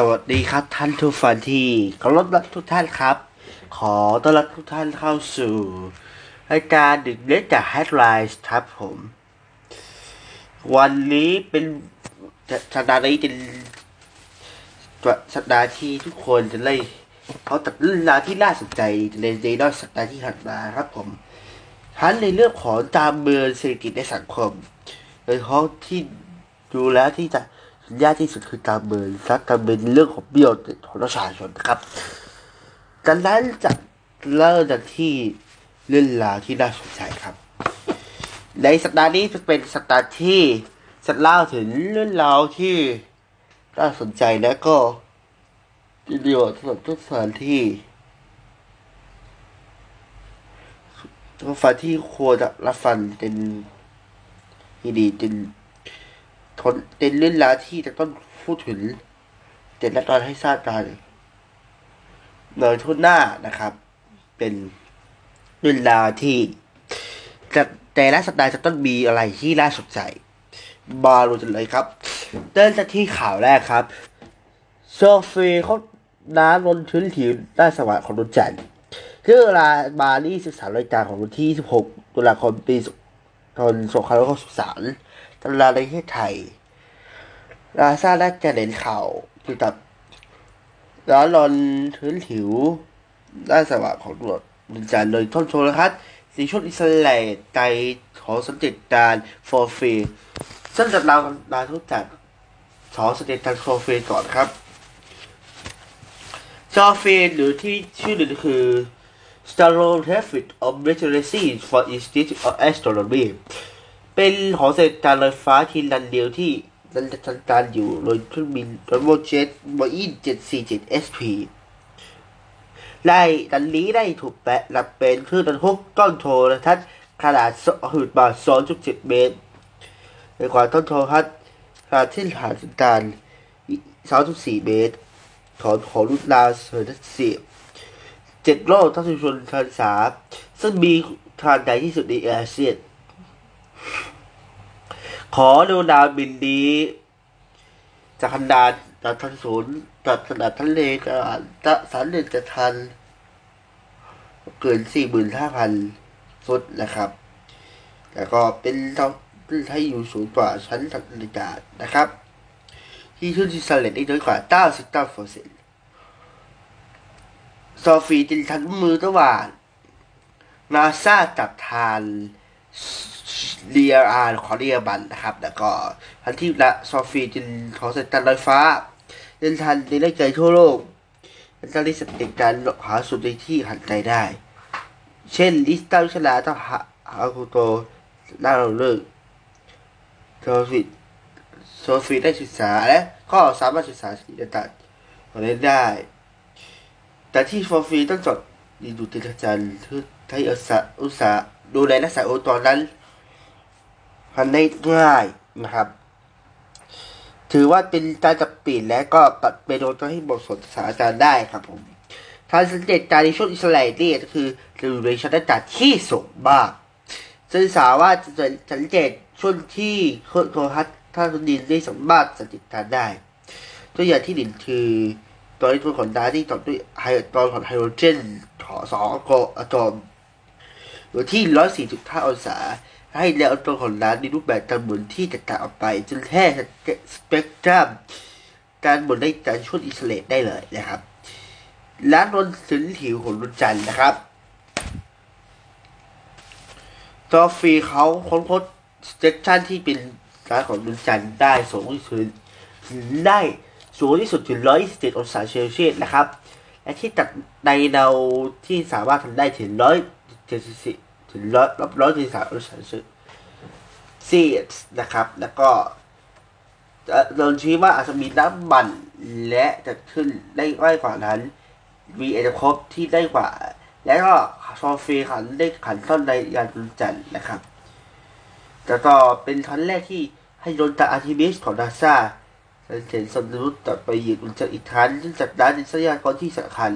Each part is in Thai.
สวัสดีครับท่านทุกฝันที่เคารพรักทุกท่านครับ ขอต้อนรับทุกท่านเข้าสู่รายการดึกเล็กจาก Headlines ครับผม วันนี้เป็นสัปดาห์นี้เป็นสัปดาห์ที่ทุกคนจะได้เขาตัดเรื่องราวที่น่าสนใจในในอสัปดาห์ที่ผ่านมาครับผมทั้งในเรื่องของตามเมืองเศรษฐกิจในสังคมโดยเฉพาะที่ดูแล้วที่จะ ยากที่สุดคือการเมืองและการเมืองเรื่องของประโยชน์ของประชาชนนะครับดังนั้นจะเริ่มจากที่เรื่องราวที่น่าสนใจครับ ในสัปดาห์นี้จะเป็นสัปดาห์ที่จะเล่าถึงเรื่องราวที่น่าสนใจและก็มีประโยชน์สำหรับทุกฝ่ายที่ทุกฝ่ายที่ควรจะรับฟังเป็นดีเป็น ทนเป็นเรื่องราวที่จะต้องพูดถึงเจ็ดและตอนให้ทราบกันโดยทุนหน้านะครับ เป็นเรื่องราวที่จะแต่ละสัปดาห์จะต้องมีอะไรที่น่าสนใจมาดูกันเลยครับเริ่มจากที่ข่าวแรกครับโซฟีเขาน้ำลนชื้นผิวด้านสว่างของดวงจันทร์คือเวลามาที่ศึกษารายการของวันที่ 16 ตุลาคมปี2563 ลาในประเทศไทยลาซาได้จะเด่นข่าวเกี่ยวกับร้อนรอนชื้นผิวด้านสว่างของดวงจันทร์โดยต้นโชว์นะครับสีชุดอิสราเอลใจของสมเด็จดานโฟร์ฟีซึ่งจะเราดาทุกจัดสองสเตตันโซฟีก่อนครับซอฟีหรือที่ชื่อหนึ่งคือ s t a r o t e f i c of Meteorology for Institute of Astronomy เป็นของสเตตันลอยฟ้าทีนันเดียวที่นันจะทการอยู่โดยเครื่องบินโดยโมเจ็ตบอิน747 SP ได้ดันนี้ได้ถูกแปะรับเป็นเคลื่นบรรทุกต้นโทรทัศน์ขนาดหืดบา2.7 เมตร ในความต้นโทรทัศน์ขนาดที่ฐานสัญญาณ3.4 เมตรของของรุ่นลาเซอร์เสียเจ็ดโลกทัศนชนทันสาซึ่งมีขนาดใหญ่ที่สุดในอาเซียน ขอดูดาวบินนี้จากขนาดจากทันศูนย์จากขนาดทะเลกับสารเดือนจะทัน เกินสี่หมื่นห้าพันฟุตนะครับ แล้วก็เป็นเท่าให้อยู่สูงกว่าชั้นสันนิกานะครับ ที่ขึ้นที่สเลตได้น้อยกว่า99เปอร์เซ็นต์โซฟีจินทันมือระหว่างนาซากับทาน เรียอาร์ขอเรียบันนะครับ แล้วก็ทันที่ละโซฟีจินของสายตาลอยฟ้า เดินทันในได้ใจทั่วโลกเป็นการที่สต็การหาสุดในที่หันใจได้ เช่นลิสต้าชลาต้องหาฮาคุโตน่าเราเลิกโซฟีโซฟีได้ศึกษาและก็สามารถศึกษาสิ่งต่างๆของเล่นได้ แต่ที่โซฟีต้องจดดีดูติดจันทร์ที่อุตสาอุตสาดูแลรักษาโอตอนนั้น พันได้ง่ายนะครับ ถือว่าเป็นการจับปลี่ยนและก็ปัดไปโดนตัวให้บทสนสถานการณ์ได้ครับผมทางสังเกตการในช่วงอิสราเอลนี่ก็คือจะอยู่ในชั้นอากาศที่สูงมากซึ่งสามารถจะสังเกตช่วงที่โทรทัศน์ท่าดินได้สามารถสังเกตการได้ ตัวอย่างที่หนึ่งคือตอนที่ตัวของดาที่ต่อด้วยไฮตอนของไฮโดรเจนขอสองอะตอมอยู่ที่ร้อยสี่จุดห้าองศา ให้แนวตัวของร้านในรูปแบบการหมุนที่แตกต่างออกไป จนแค่สเปกตรัมการหมุนได้การช่วยอิสเลตได้เลยนะครับ ร้านบนสินผิวของดวงจันนะครับจอฟรีเขาค้นพบสเตชันที่เป็นร้านของดวงจันได้สูงที่สุดได้สูงที่สุดถึง 127 องศาเซลเซียสนะครับ และที่ตัดในเราที่สามารถทำได้ถึง 174ึง100รับ143องศาเซลเซีสนะครับ แล้วก็เราชี้ว่าอาจจะมีน้ำมันและจะขึ้นได้ง่ายกว่านั้น มีเอเจครบที่ได้กว่า แล้วก็ซอฟีขันได้ขันต้นในยานดวงจันทร์นะครับแล้วก็เป็นครั้งแรกที่ให้โดนตาอาร์ทิมิสของนาซาเห็นสมนุษย์ต่อไปยืนจากอีกครั้งซึ่งจากนั้นในสัญญาณก่อนที่สำคัญ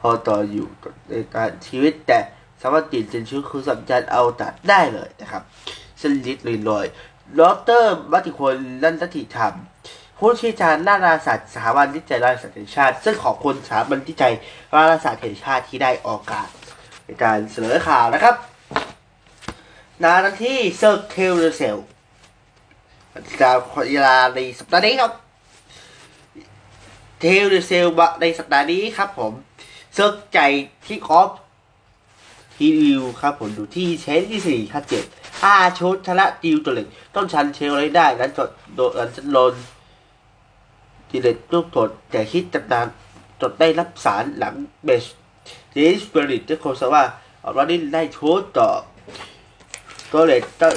พอต่ออยู่ในการชีวิตแต่ สามารถติดเป็นชื่อคือสัญญาณเอาตัดได้เลยนะครับสนลิดลอยลอยดรมัติคนนั่นทัติธรรมผู้ชี่ยวชาญด้านราศาสตร์สถาบันวิจัยราศาสตร์แห่งชาติ ซึ่งขอบคุณสถาบันวิจัยราศาสตร์แห่งชาติที่ได้ออกากาศในการเสนอข่าวนะครับนาทันที่เซอร์เคลเซลดาวเวลาในสัปดาห์นี้ครับ เทลเซลในสัปดาห์นี้ครับผมเซิร์กใจที่คอฟ ทีดิวครับผมอยู่ที่เชนที่สี่ครับเจ็ดห้าชุดชนะดิวตัวเล็กต้องชันเชลเลยได้นั้นจดโดนนั้นจะโดนดีเลตลูกตดแต่คิดจำนานจดได้รับสารหลังเบสเจสเปริตที่โคสว่าเอาว่านี่ได้ชุดต่อตัวเล็กต้อง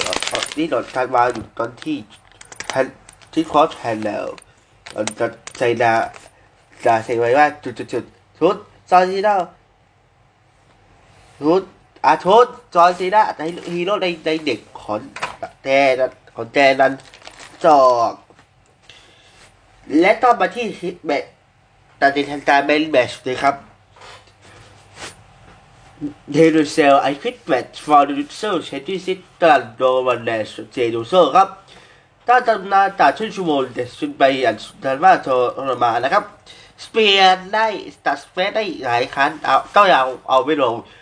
นี่โดนการวางอยู่ตอนที่แทนที่คอสแทนแล้วมันจะใจดาดาเสียไว้ว่าจุดจุดจุดชุดซอนซีโร่ ชุดอาชุดซอนซีโร่ในฮีโร่ในในเด็กขอนแต่ของแจนั้นจอก และต่อมาที่ฮิตแบทตัดสินทางการเบนแบชเลยครับเดลูเซลไอคิดแมทฟอร์ดูเซลเชนที่ซิตตันโดวันเดสเจดูเซลครับถ้าตำนานจากชื่นชั่วโมงเดชขึ้นไปอย่างสุดว่าโทรมานะครับ สเปียร์ได้ตัดสเปซได้หลายครั้งเอาต้องเอาเอาไปลงใช้ใส่หลังมาฟัดแต่ต้องรีขยอมและแต่เอรันช็อกจนไม่ลง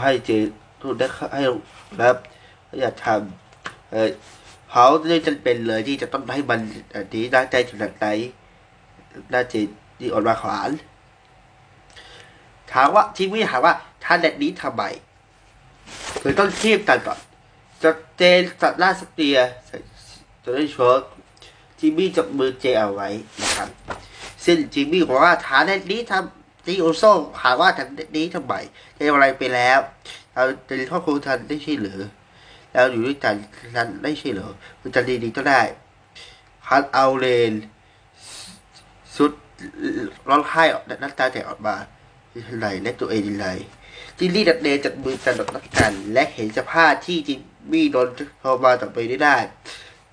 ให้เจทุกได้ให้รับอยากทำเออเขาเลยจำเป็นเลยที่จะต้องให้มันดีน่าใจถึงไหนน่าจะดีออกมาขวานถามว่าทีวีถามว่าท่านแบบนี้ทำไมคือต้องเทียบกันก่อนจะเจนสัตว์ล่าสเตียจะได้ชัวร์จิมมี่จับมือเจเอาไว้นะครับซึ่งจิมมี่บอกว่าฐานแบบนี้ทำ ที่โอโซถามว่าฐานนี้ทำไมเจอะไรไปแล้ว เราจะครอบครัวทันได้ใช่หรือแล้วอยู่ด้วยกันทันได้ใช่หรือมันจะดีๆก็ได้คัดเอาเลนสุดร้องไห้ออกน้ำตาแตกออกมาไหลและตัวเองไหลจินลี่ดัดเดจัดมือกันดนักกัน และเห็นสภาพที่จินมี่โดนโทรมาต่อไปได้ได้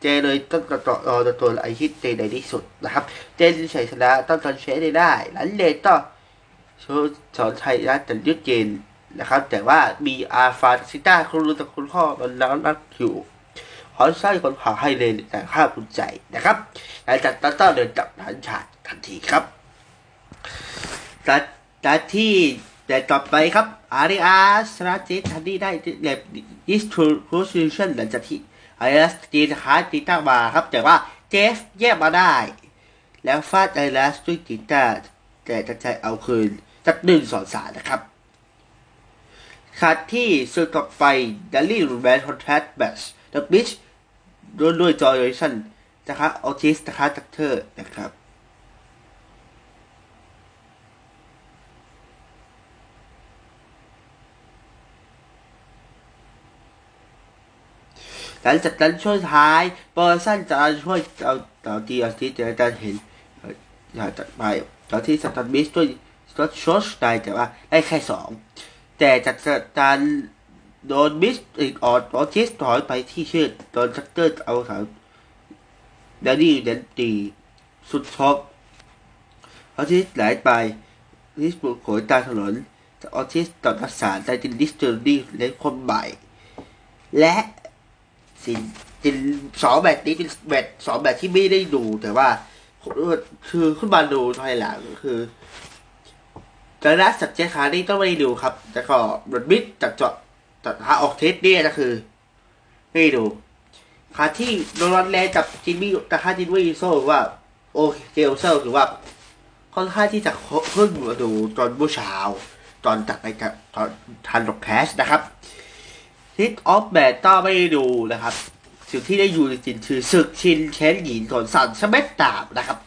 เจเลยต้องกระต่อตัวไอฮิตเจในที่สุดนะครับ เจนชัยชนะต้องตอนเชได้ได้หลังเลต้อง สอนชัยนะแต่ยึดเจนนะครับ แต่ว่ามีอาฟาซิต้าคุณรู้แต่คุณข้อมันแล้วนักอยู่ขอสร้างคนผ่าให้เลยแต่ข้าคุณใจนะครับหลังจากตั้งต้นเดินจับทันชาติทันทีครับตัดตัดที่แต่ต่อไปครับ อาริอาสราเจทันทีได้เล็บดิสทรูโพสิชันหลังจากที่อาริอาสจีนขาตีต้ามาครับ แต่ว่าเจฟแยกมาได้ แล้วฟาดไอรัสด้วยตีต้าแต่จะใช้เอาคืน จากหนึ่งสอนสานะครับขาดที่สุดต่อไปดัลลี่รูแมนคอนแทสแบชดับบิชด้วยด้วยจอยชันนะครับออทิสนะครับจากเธอนะครับหลังจากนั้นช่วงท้ายเปอร์สันจะช่วยเอาต่อทีอาทิตย์จะได้เห็นอยากไปต่อที่สตันบิสด้วย รถชอชได้แต่ว่าได้แค่สองแต่จากการโดนบิสอีกออดออทิสถอยไปที่ชื่อโดนชักเตอร์เอาเขาเดนนี่เดนตีสุดช็อกออทิสไหลไปลิสบุกโขยตาถนนออทิสต่อรักษาได้จินดิสเตอร์ดี้เล่นคนใหม่และสินจินสองแบบนี้เป็นแบบสองแบบที่ไม่ได้ดูแต่ว่าคือขึ้นมาดูภายหลังคือ การรักสัตว์เจ้าขานี่ต้องไม่ดูครับ แต่ก็บทบิดจากเจาะจากหาออกเทสเนี่ยก็คือไม่ดูขาที่โดนรันแลจับจินมี่แตะค่าจินมี่โซ่ว่า โอเจลเซอร์คือว่าค่อนข้างที่จะขึ้นมาดูตอนเมื่อเช้าตอนจัดไปกับตอนทันดอกแคชนะครับฮิตออฟแบตต้าไม่ได้ดูนะครับสิ่งที่ได้อยู่จริงคือศึกชินเชนหญิงก่อนสันสเมตตาบนะครับ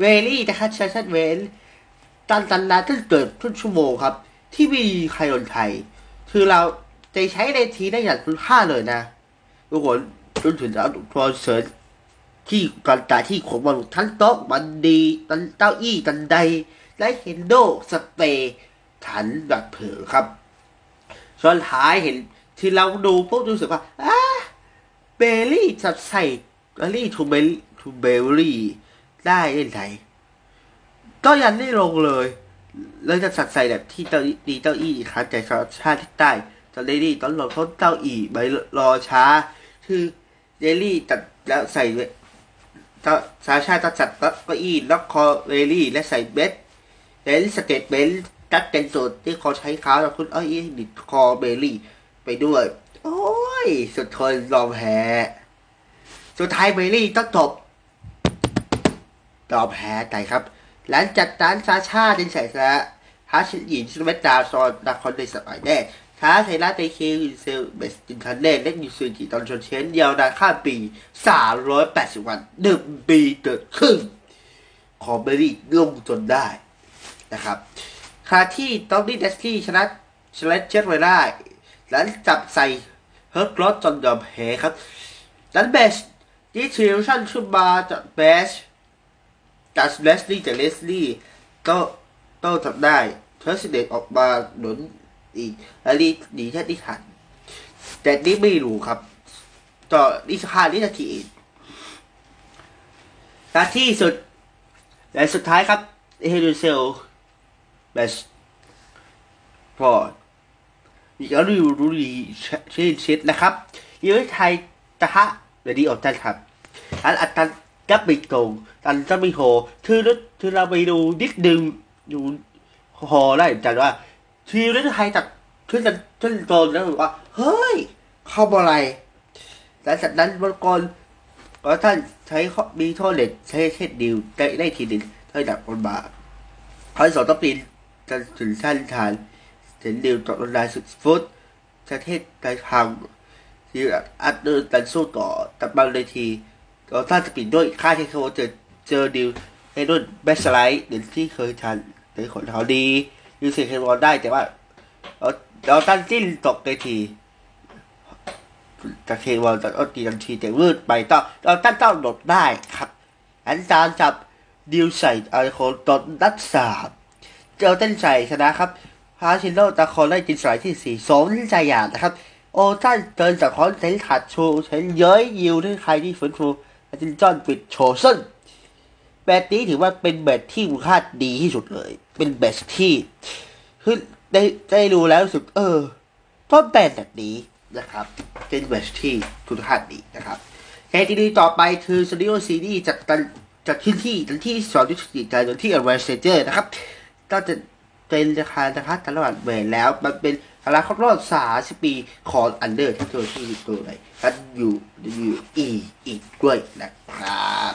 เวลี่นะครับชัชันเวล ตันตันนาตั้งเกิดทุกชั่วโมงครับ ที่มีใครคนไทยคือเราจะใช้ในทีได้อย่างคุณค่าเลยนะทุกคนจนถึงแล้วพอเสิร์ชที่ก่อนตาที่ขนบอลทั้งโต๊ะบันดีตันเต้าอี้ตันใดและเฮนโดสเปย์ถันดับเผือครับส่วนท้ายเห็นที่เราดูพวกรู้สึกว่าอ่าเบลลี่จะใส่เบลลี่ทูเบลทูเบลลี่ได้ยังไง ก็ยันไม่ลงเลยแล้วจะสัดใส่แบบที่เต้าดีเต้าอี้ครับแต่ชาติใต้ตอนเดลี่ตอนหลดเขาเต้าอี้ไปรอช้า คือเดลี่ตัดแล้วใส่ก็สาชาตัดจัดก็ก็อี้ล็อกคอเดลี่และใส่เบสเบลสเตตเบลตัดเป็นสูตรที่เขาใช้ขาแล้วคุณเอ้ยดิดคอเบลลี่ไปด้วย โอ้ย สุดทนยอมแพ้สุดท้ายเบลลี่ต้องจบยอมแพ้ใจครับ หลังจากนั้นซาชาจึงใส่ซะท้าชินหญิงชินเวตาซอนดาคอนในสมัยแรกท้าไทรัฐในเควินเซลเบสตินคันเล่เล่นยูซูจิตอนชนเชนยาวนานข้ามปี 380 วันหนึ่งปีเกิดขึ้นของเบอรี่ลงจนได้นะครับคาที่ตอนนี้เดสกี้ชนะชนะเช็ดไว้ได้หลังจับใส่เฮิร์กรอสจนยอมแพ้ครับหลังเบสดิทริวชั่นขึ้นมาจากเบส จากเลสลี่จากเลสลี่ก็ต้ทำได้เทอร์สเดตออกมาหนุนอีกและรีหนีแค่ที่ทันแต่นี่ไม่รู้ครับ ต่อนี่สานี่นาทีเองนาที่สุดและสุดท้ายครับเฮดูเซลเบสพอมีการรีวิวรีเช่นเช็ดนะครับยืนไทยตะฮะเดี๋ยวนี้ออกได้ครับอันอัตัน กับไม่ตรงตันจะไม่โหคือคือเราไปดูนิดนึงดูโหได้จัดว่าทีมเล่นไทยจัดขึ้นกันขึ้นโตนแล้วบอกว่าเฮ้ยเข้าอะไรหลังจากนั้นบางคนก็ท่านใช้มีโทษเด็ดใช้เช็ดดิวได้ได้ทีหนึ่งเท่าดับคนบาเขาสอนต้องปีนจนถึงชั้นฐานถึงดิวตกลงไดสุดฟุตประเทศไทยพังที่อัดเดินกันสู้ต่อแต่บางเลยที ก็ท่านจะปิดด้วยค่าที่เขาเจอเจอดิวให้ด้วยแบสไลท์เดี๋ยวที่เคยทันในขนเขาดียูเซเคบอลได้แต่ว่าเราเราตั้งจิ้นตกในทีจะเคบอลจะเอาตีทันทีแต่วืดไปต้องเราตั้งต้องหลดได้ครับ อันจารจับดิวใส่ไอโคนตอนนัดสามเจ้าเต้นใส่ชนะครับพาชินโนตะคอนได้จินสายที่สี่สองใจหยาดนะครับ โอ้ท่านเดินจากคอนเทนขาดโชว์เชนเย้ยยิวที่ใครที่ฝืนฟู จินจอนปิดโชว์ซึ่งแบตนี้ถือว่าเป็นแบตที่คุณค่าดีที่สุดเลย เป็นแบตที่คือได้ได้รู้แล้วรู้สึก เออต้นแบตแบบนี้นะครับ เป็นแบตที่คุณค่าดีนะครับแค่ที่ดีต่อไปคือสตูดิโอซีดีจัดตันจัดขึ้นที่ตันที่สองพฤศจิกายนที่อเวอร์เซเจอร์นะครับก็จะเป็นราคานะคะตลอดเวลแล้ว มันเป็นราคารอบสาสิปีของอันเดอร์ที่ตัวที่ตัวไหนกันอยู่ อยู่อีอีกด้วยนะครับ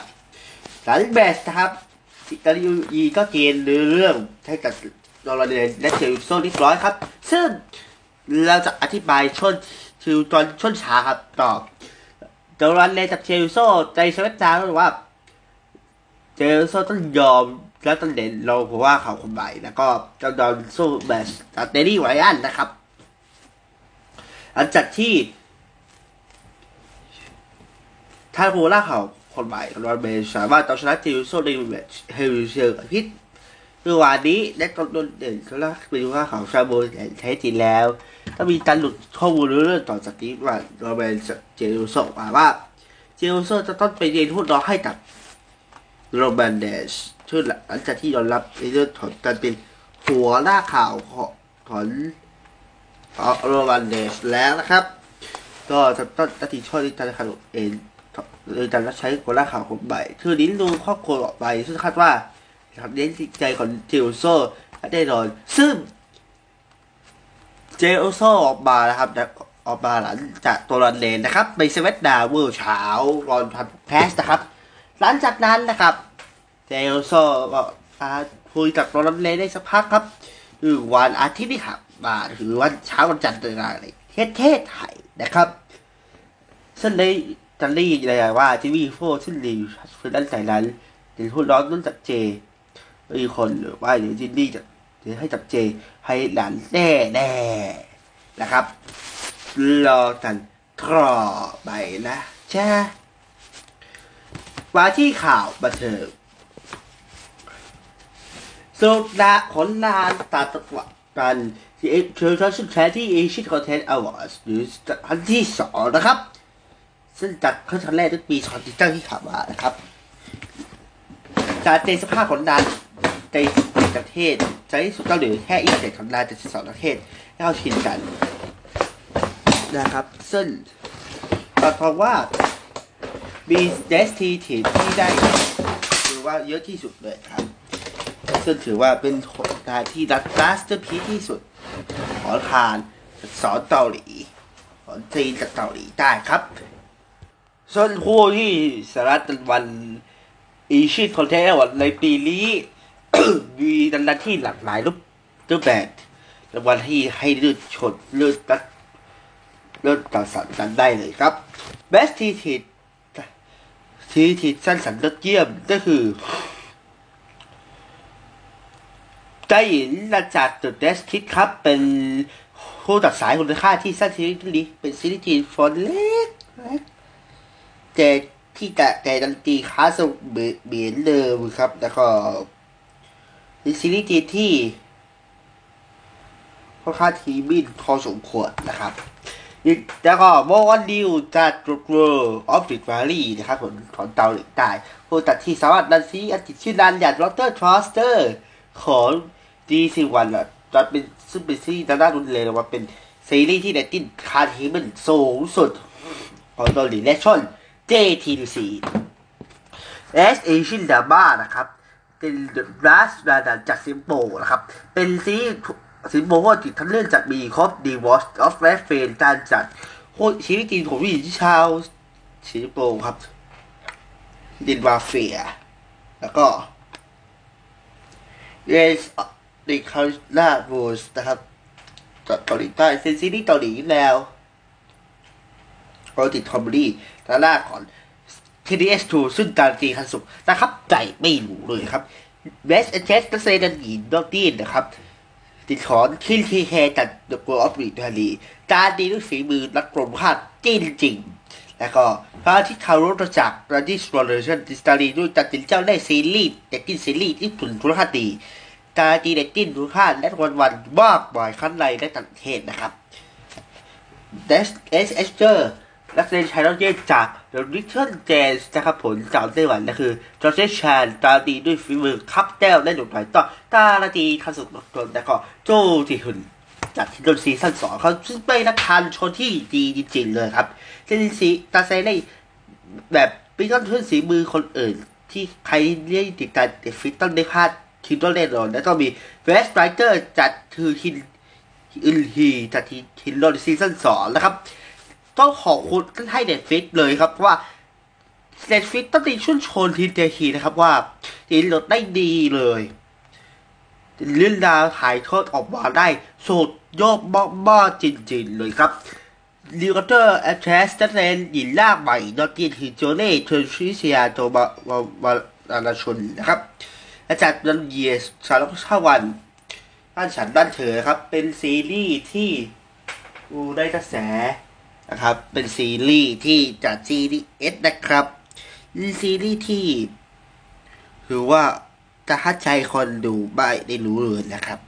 หลังแบสครับตาลิอีก็เกณฑ์เรื่องให้กับดอลลาร์และเซลโซเรียบร้อยครับ ซึ่งเราจะอธิบายช่วงชิวตอนช่วงช้าครับต่อดอลลาร์เลจากเชลโซใจสวิตจาร์ว่าเชลโซต้องยอมแล้วต้นเด่นเราเพราะว่าเขาคนใหม่แล้วก็จะดอนสู้แบสจากเดลี่ไวอันนะครับหลังจากที่ ถ้าโบล่าเขาคนใหม่รอนเบสสามารถเอาชนะจิวโซในแมตช์เฮลิเชอร์พิษเมื่อวานนี้และก็โดนเด่นเขาล่าไปดูว่าเขาชาโบแท้จริงแล้วก็มีการหลุดข้อมูลเรื่องต่อจากนี้ว่ารอนเบสเจลโซว่าว่าเจลโซจะต้องไปเรียนพูดน้องให้กับโรแบนเดสชื่อหลังจากที่ยอมรับในเรื่องถอนการเป็นหัวหน้าข่าวของถอนโรแบนเดสแล้วนะครับ ก็จะต้องตัดสินชอบที่การข่าวเอง โดยการรับใช้หัวหน้าข่าวคนใหม่คือลิ้นดูครอบครัวออกไป ซึ่งคาดว่าครับเน้นจิตใจของเจลโซแน่นอนซึ่งเจลโซออกมานะครับออกมาหลังจากตัวรันเลนนะครับไปเซเวตดาวเวอร์เช้ารอนทันแพสนะครับ หลังจากนั้นนะครับ เจลโซก็คุยกับโรนัลเลนได้สักพักครับคือวันอาทิตย์นี่ครับมาหรือวันเช้าวันจันทร์ตื่นมาเลยเทศเทศไทยนะครับซึ่งใน จันรี่เลยว่าทีวีโฟซึ่งรีคือด้านใส่นั้นเดี๋ยวพูดร้อนต้นจับเจมีคนหรือว่าเดี๋ยวจินนี่จะเดี๋ยวให้จับเจ ให้หลานแน่แน่นะครับ รอกันทรอไปนะจ้ามาที่ข่าวบันเทิงสุดละผลงานตาตะวักันที่เอชิญชวนชุดแชร์ที่เอเชียคอนเทนต์อวอร์ดหรือครั้งที่สองนะครับ ซึ่งจัดขึ้นครั้งแรกในปี2019ที่ผ่านมานะครับจากในสภาพของนานในประเทศใจที่สุดก็เหลือแค่อีกเจ็ดของนานจากสองประเทศให้เข้าชินกัน นะครับ ซึ่งตัดความว่ามีเดสทีทีที่ได้ถือว่าเยอะที่สุดเลยครับ ซึ่งถือว่าเป็นผลงานที่รัดลัสเตอร์พีที่สุดของทานสอนเกาหลีสอนจีนจากเกาหลีได้ครับ ส่วนคู่ที่สหรัฐตะวันอีชีพคอนเทนต์วันในปีนี้มีดันดันที่หลากหลายรูปรูปแบบรางวัลที่ให้เลือดชนเลือดตัดเลือดต่อสันกันได้เลยครับ Best ทีทีทีทีสั้นสันยอดเยี่ยมก็คือใจหญิงนาจากจุดเดสคิดครับเป็นผู้ตัดสายคุณค่าที่สั้นซีรีส์นี้เป็นซีรีส์จีนฟอนเล็ก แต่ที่แต่แต่ดันตีค้าสเบียนเดิมครับ แล้วก็เป็นซีรีส์จีที่ค่อนข้างทีมินพอสมควรนะครับแล้วก็โมวันดิวจากกรุ๊ปเวอร์ออฟฟิศวารีนะครับผมของเตาหลีใต้ผู้ตัดที่สวัสดิ์ดันซีอติชื่อดันอย่างโรเตอร์ทรอสเตอร์ของดีซีวันอะจะเป็นซึ่งเป็นซีรีส์ด้านรุนแรงว่าเป็นซีรีส์ที่เดตติ้งคาทีมันสูงสุดของเกาหลีและช่อ ง JTC S Asian Drama นะครับเป็น The Last Dragon จากซิมโปนะครับ เป็นซีส์ซิมโปว่าติดทั้งเรื่องจากมีครบ Divorce of Red f a n การจัดโคชีวิตจริงของผู้หญิงชาวสิงคโปร์ครับดินวาเฟีย แล้วก็ Yes the c o l a r u s นะครับจากเกาหลีใต้เป็นซีรีส์เกาหลีแล้วโรติดคอมเมดี้ ทางด้านของ TDS2 ซึ่งการตีคันสุกนะครับใจไม่รู้เลยครับ Best a c t r e s s นักแสดงหญิงดอกดีนนะครับติดขอนคินทีแฮจาก The World of r e a l y การดีด้วยฝีมือนักกรมคาดจริงจริง แล้วก็พระที่คารุตจาก r a d i s r o l u t i o n ดิสตารีด้วยตัดสินเจ้าได้ซีรีส์เด็กกินซีรีส์ที่ผลทุนค่าดีการดีเด็กกินทุนค่าและวันวันมากบ่อยขั้นในและต่างประเทศนะครับ Dash S H นักแสดงชายยอดเยี่ยมจาก The Little Jazz นะครับผลจากไต้หวันนะคือจอร์เจชานตาดีด้วยฝีมือคับแต้วและหนุ่มหน่อยต่อตาลดีคันสุดตนแล้วก็โจจีหุนจากที่โดนซีซั่นสองเขาซึ่งเป็นนักทานชนที่ดีจริงๆเลยครับเล่นสีตาเซได้แบบปีต้นทุนสีมือคนอื่น ที่ใครเรียกติดการเดฟิตต้องได้พลาดคิดว่าเล่นอนแล้วก็มีเวสไบเตอร์จัดคือคินอินฮีจากที่คินโดนซีซั่นสองนะครับ ต้องขอบคุณท่านให้เน็ตฟิกเลยครับว่าเน็ตฟิกต้องตีชุนชนทีเดทีนะครับว่าทีรถได้ดีเลยเรื่องราวถ่ายทอดออกมาได้สุดยอดบ้าๆจริงๆเลยครับลิวเตอร์แอทเทสตัเรนหญิงล่าใหม่ดอตีนฮิโจเน่เทอร์ชิเซียโตบาวาวาลาชนนะครับ อาจารย์ดันเยสสารพัดวันบ้านฉันบ้านเธอครับ เป็นซีรีส์ที่อูได้กระแส นะครับ เป็นซีรีส์ที่จากซีรีส์เอสนะครับซีรีส์ที่ถือว่าจะฮัดใจคนดูไม่ได้รู้เลยนะครับ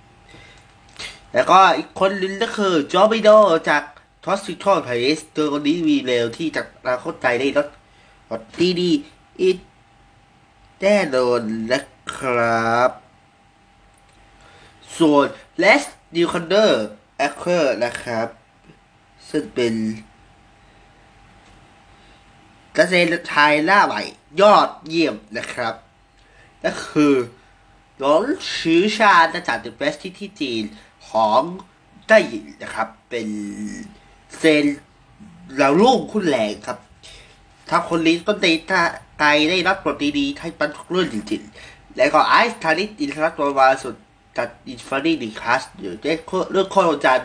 แล้วก็อีกคนนึงก็คือจอร์บิโดจากทอสซิทอลไพสตัวคนนี้มีเร็วที่จากเราเข้าใจได้รถรถดีดีอีแน่นอนนะครับ ส่วนเลสดิวคอนเดอร์แอคเคอร์นะครับ ซึ่งเป็น กษตรไทยหน้าใหม่ยอดเยี่ยมนะครับ ก็คือน้องชื่อชาจะจากเดอะเบสที่ที่จีนของไต้หยินนะครับ เป็นเซนเราลูกคุณแรงครับถ้าคนนี้ต้นตีถ้าไตได้รับบทดีๆให้ปันทุกเรื่องจริงๆ แล้วก็ไอซ์ทาริสอินทรัตตัววาสุดจากอินฟารีดีคัสเดี๋ยวจะเรื่องข้อจัน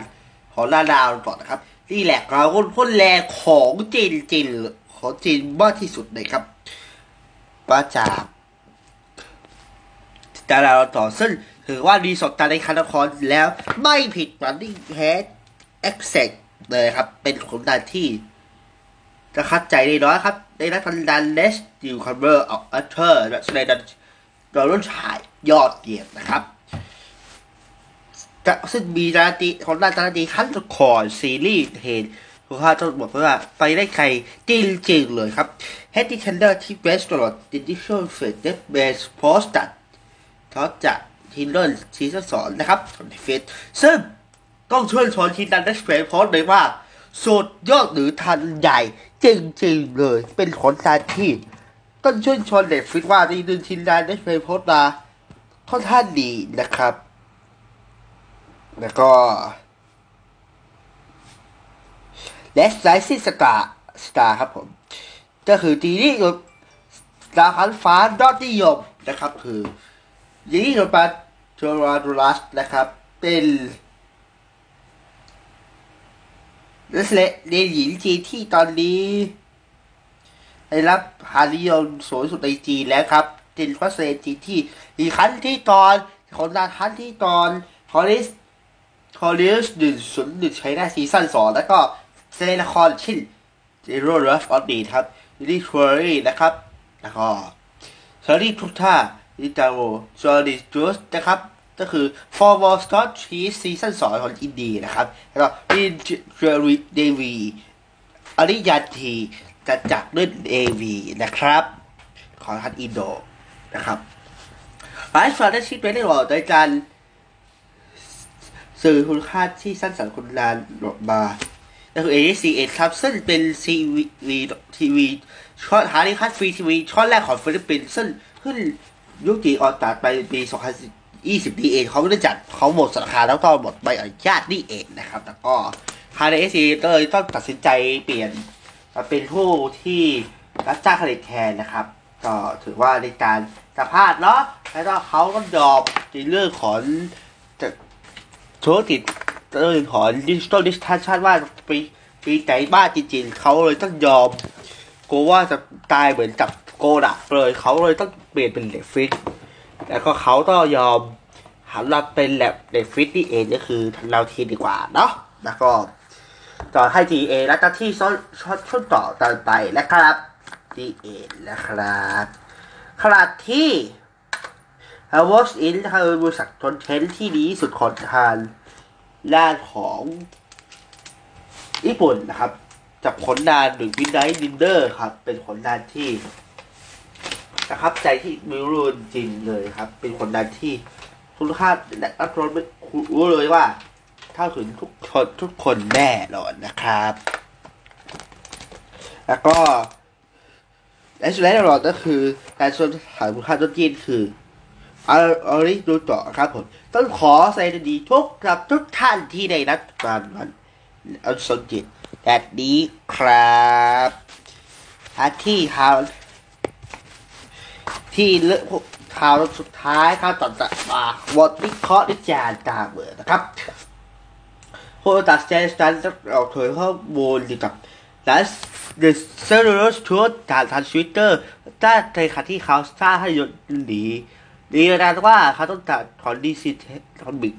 ของลาดาวก่อนนะครับ นี่แหละเราคนแรงของจริงๆ ของจีนมากที่สุดเลยครับ มาจากดาราต่อซึ่งถือว่าดีสดตาในคานครแล้วไม่ผิดหวังที่แฮดเอ็กเซกเลยครับ เป็นผลงานที่จะคัดใจได้น้อยครับ ในนักทันดันเลสดิวคัมเบอร์ออกอัลเทอร์และสดงดันดอรุ่นชายยอดเยี่ยมนะครับจะซึ่งมีดาราตีของดาราตีขั้นคอนซีรีส์เห็น คุณค่าต้องบอกว่าไปได้ใครจริงๆเลยครับเฮดดี้เทนเดอร์ที่เบสตลอดดิจิทัลเฟสเดเบสโพสต์ตัดเขาจะทีมเล่นซีซั่นสองนะครับของเฟสซึ่งต้องช่วยชนทีมดันเดสเฟสโพสต์เลยว่าสุดยอดหรือทันใหญ่จริงๆเลย เป็นผลการที่ต้องชื่นชมเด็กฟิตว่าดีดึงทีมดันเดสเฟสโพสต์มาค่อนข้างดีนะครับ แล้วก็ และไลซิสตาร์สตาร์ครับผม ก็คือทีนี้คือดาวพันฟ้ายอดนิยมนะครับ คือยีนี่โรบัตโจราดูลัสนะครับ เป็นนักแสดงในหญิงจีนที่ตอนนี้ได้รับหานิยมสูงสุดในจีนแล้วครับเป็นนักแสดงจีนที่อีกครั้งที่ตอนของดาทันที่ตอนฮอลิสคอริสหนึ่งศูนย์หนึ่งใช้ได้ซีซั่นสองแล้วก็ แสดงละครเช่น Zero Rush of the ครับ Lily t w e r r y นะครับ แล้วก็ซารีทุกท่าลิตาโรจอร์ดิจูสนะครับ ก็คือ For Wall Scott Cheese ซีซั่นสองของอินดีนะครับ แล้วก็ลิเจอรีเดวีอริยาทีจะจากเล่นเอวีนะครับ ของทันอินโดนะครับไลฟ์ฟาร์ดชิปไปได้หรอโดยการสื่อคุณค่าที่สร้างสรรค์คุณลานออกมา คือ ACS ครับ ซึ่งเป็น CV ทีวีช่องหาริคัสฟรีทีวีช่องแรกของฟิลิปปินส์ซึ่งขึ้นยุติออกตากไปปี 2020นี่เองเขาไม่ได้จัดเขาหมดสาขาแล้วก็หมดใบอนุญาตนี่เองนะครับแล้วก็ฮาร์เอซีก็เลยต้องตัดสินใจเปลี่ยนมาเป็นผู้ที่รับจ้างผลิตแทนนะครับ ก็ถือว่าในการสัมภาษณ์เนาะแล้วก็เขาก็ยอมในเรื่องของจะธุรกิจ เรื่องขอดิจิทัลดิสทัชชันว่าไปไปใจบ้าจริงๆ เขาเลยต้องยอมกลัวว่าจะตายเหมือนกับโกดะเลยเขาเลยต้องเปลี่ยนเป็นเด็กฟิตแล้วก็เขาต้องยอมหันมาเป็นแลบเด็กฟิตนี่เองก็คือเราทีดีกว่าเนาะแล้วก็ต่อให้ทีเอและที่ซ้อนช่อนช่นต่อต่อไปนะครับทีเอนะครับขณะที่ h a w a s In คือบริษัทคอนเทนต์ที่ดีที่สุดของทาง ด้านของญี่ปุ่นนะครับ จากผลงานหนึ่งวินไนท์ดินเดอร์ครับ เป็นผลงานที่ประทับใจที่มิรูนจริงเลยครับ เป็นผลงานที่คุณค่าและรับรองไม่รู้เลยว่าเท่าถึงทุกคนทุกคนแน่นอนนะครับ แล้วก็และสุดท้ายตลอดก็คือการส่วนขายคุณค่าต้นยีนคือ อาเอาลิดูต่อครับผม ต้องขอแสดงดีทุกกับทุกท่านที่ได้รับการวันอันสนจิตแบบนี้ครับอาที่ข่าวที่เลือกข่าวสุดท้ายข่าวต่อจากมาบทวิเคราะห์วิจารณ์ตามเบอร์นะครับผู้ตัดสินใจจะออกเผยข้อมูลเกี่ยวกับและ The s e r v e r s Truth จากทางทวิตเตอร์ถ้ในขณะที่เขาสร้างให้ยนหนี ดีนะว่าเขาต้องการถอนดีซิทอนบิก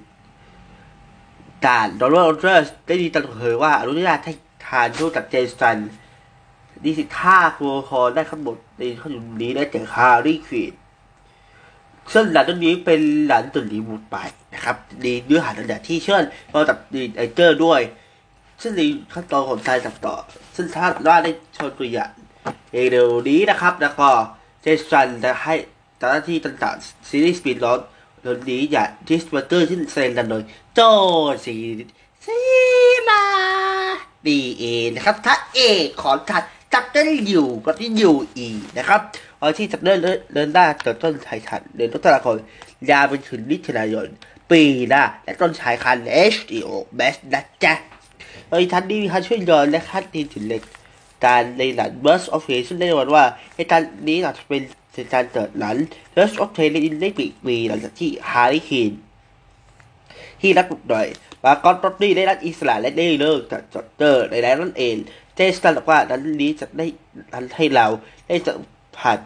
การโดนัลด์เรสได้ดีตัดเผยว่าอนุญาตให้ทานทูตจากเจสันดีสิท่าครัวคอได้ทั้งหมดในข้อมูลนี้ได้จากฮาร์รี่ควีนซึ่งหลังจากนี้เป็นหลังตุนรีบูดไปนะครับดีเนื้อหาต่างๆที่เชื่อเราตัดดีไอเจอร์ด้วย ซึ่งในขั้นตอนของการตัดต่อ ซึ่งถ้าว่าได้ชนตัวอย่างเร็วนี้นะครับ แล้วก็เจสันจะให้ เจ้าหน้าที่ต่างๆซีรีส์สปีดลอสเรื่องนี้อย่าดิสบัตเตอร์ที่แสดงกันโดยโจซีซีมาดีเอนะครับถ้าเอกของทัดจับได้อยู่ก็ที่อยู่อีนะครับเอาที่จะเดินเดินได้จนต้นชายคันเดินต้นตลาคนยาวไปถึงมิถุนายน ปีหน้าและต้นชายคัน HDO Best นะจ๊ะโดยทันนี้มีการช่วยย้อนและคัดดีถึงเล็กการในหลัง Burst of Fate ซึ่งได้วันว่าเหตุการนี้อาจจะเป็น เหตุการเกิดหลัง Burst of Fate ในได้ปีปีหลังจากที่ฮาริเคนที่รักบุกหน่อยมากอนรถนี่ได้รับอิสระและได้เลิกจากจอดเตอร์ในนั้นเอง เจสตันบอกว่านั้นนี้จะได้ทันให้เราได้จะผ่าน